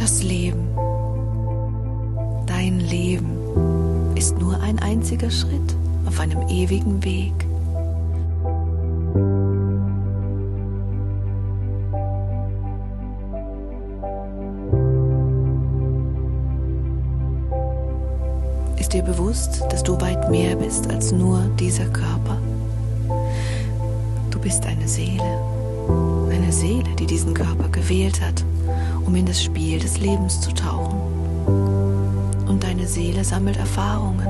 das Leben. Dein Leben ist nur ein einziger Schritt auf einem ewigen Weg. Ist dir bewusst, dass du weit mehr bist als nur dieser Körper? Du bist eine Seele eine Seele, die diesen Körper gewählt hat, um in das Spiel des Lebens zu tauchen. Und deine Seele sammelt Erfahrungen.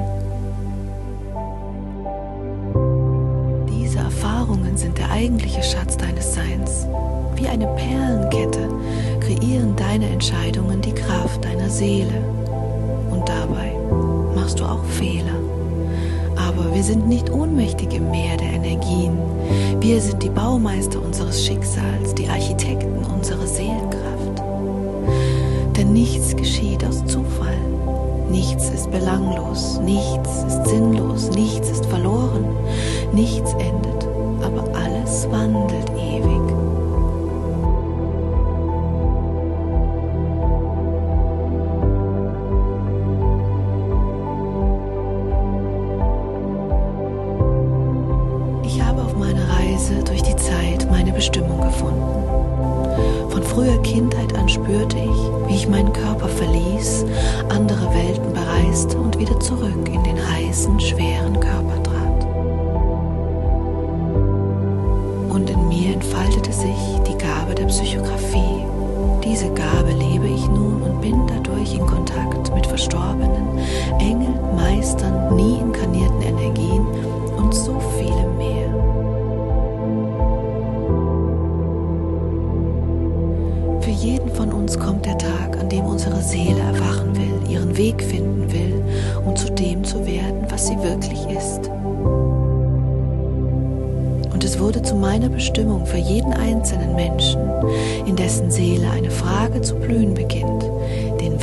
Diese Erfahrungen sind der eigentliche Schatz deines Seins. Wie eine Perlenkette kreieren deine Entscheidungen die Kraft deiner Seele. Und dabei machst du auch Fehler. Aber wir sind nicht ohnmächtig im Meer der Energien. Wir sind die Baumeister unseres Schicksals, die Architekten unserer Seelenkraft. Denn nichts geschieht aus Zufall. Nichts ist belanglos, nichts ist sinnlos, nichts ist verloren, nichts endet, aber alles wandelt Reise durch die Zeit meine Bestimmung gefunden. Von früher Kindheit an spürte ich, wie ich meinen Körper verließ, andere Welten bereiste und wieder zurück in den heißen, schweren Körper trat. Und in mir entfaltete sich die Gabe der Psychografie. Diese Gabe lebe ich nun und bin dadurch Für jeden von uns kommt der Tag, an dem unsere Seele erwachen will, ihren Weg finden will, um zu dem zu werden, was sie wirklich ist. Und es wurde zu meiner Bestimmung für jeden einzelnen Menschen, in dessen Seele eine Frage zu blühen beginnt, den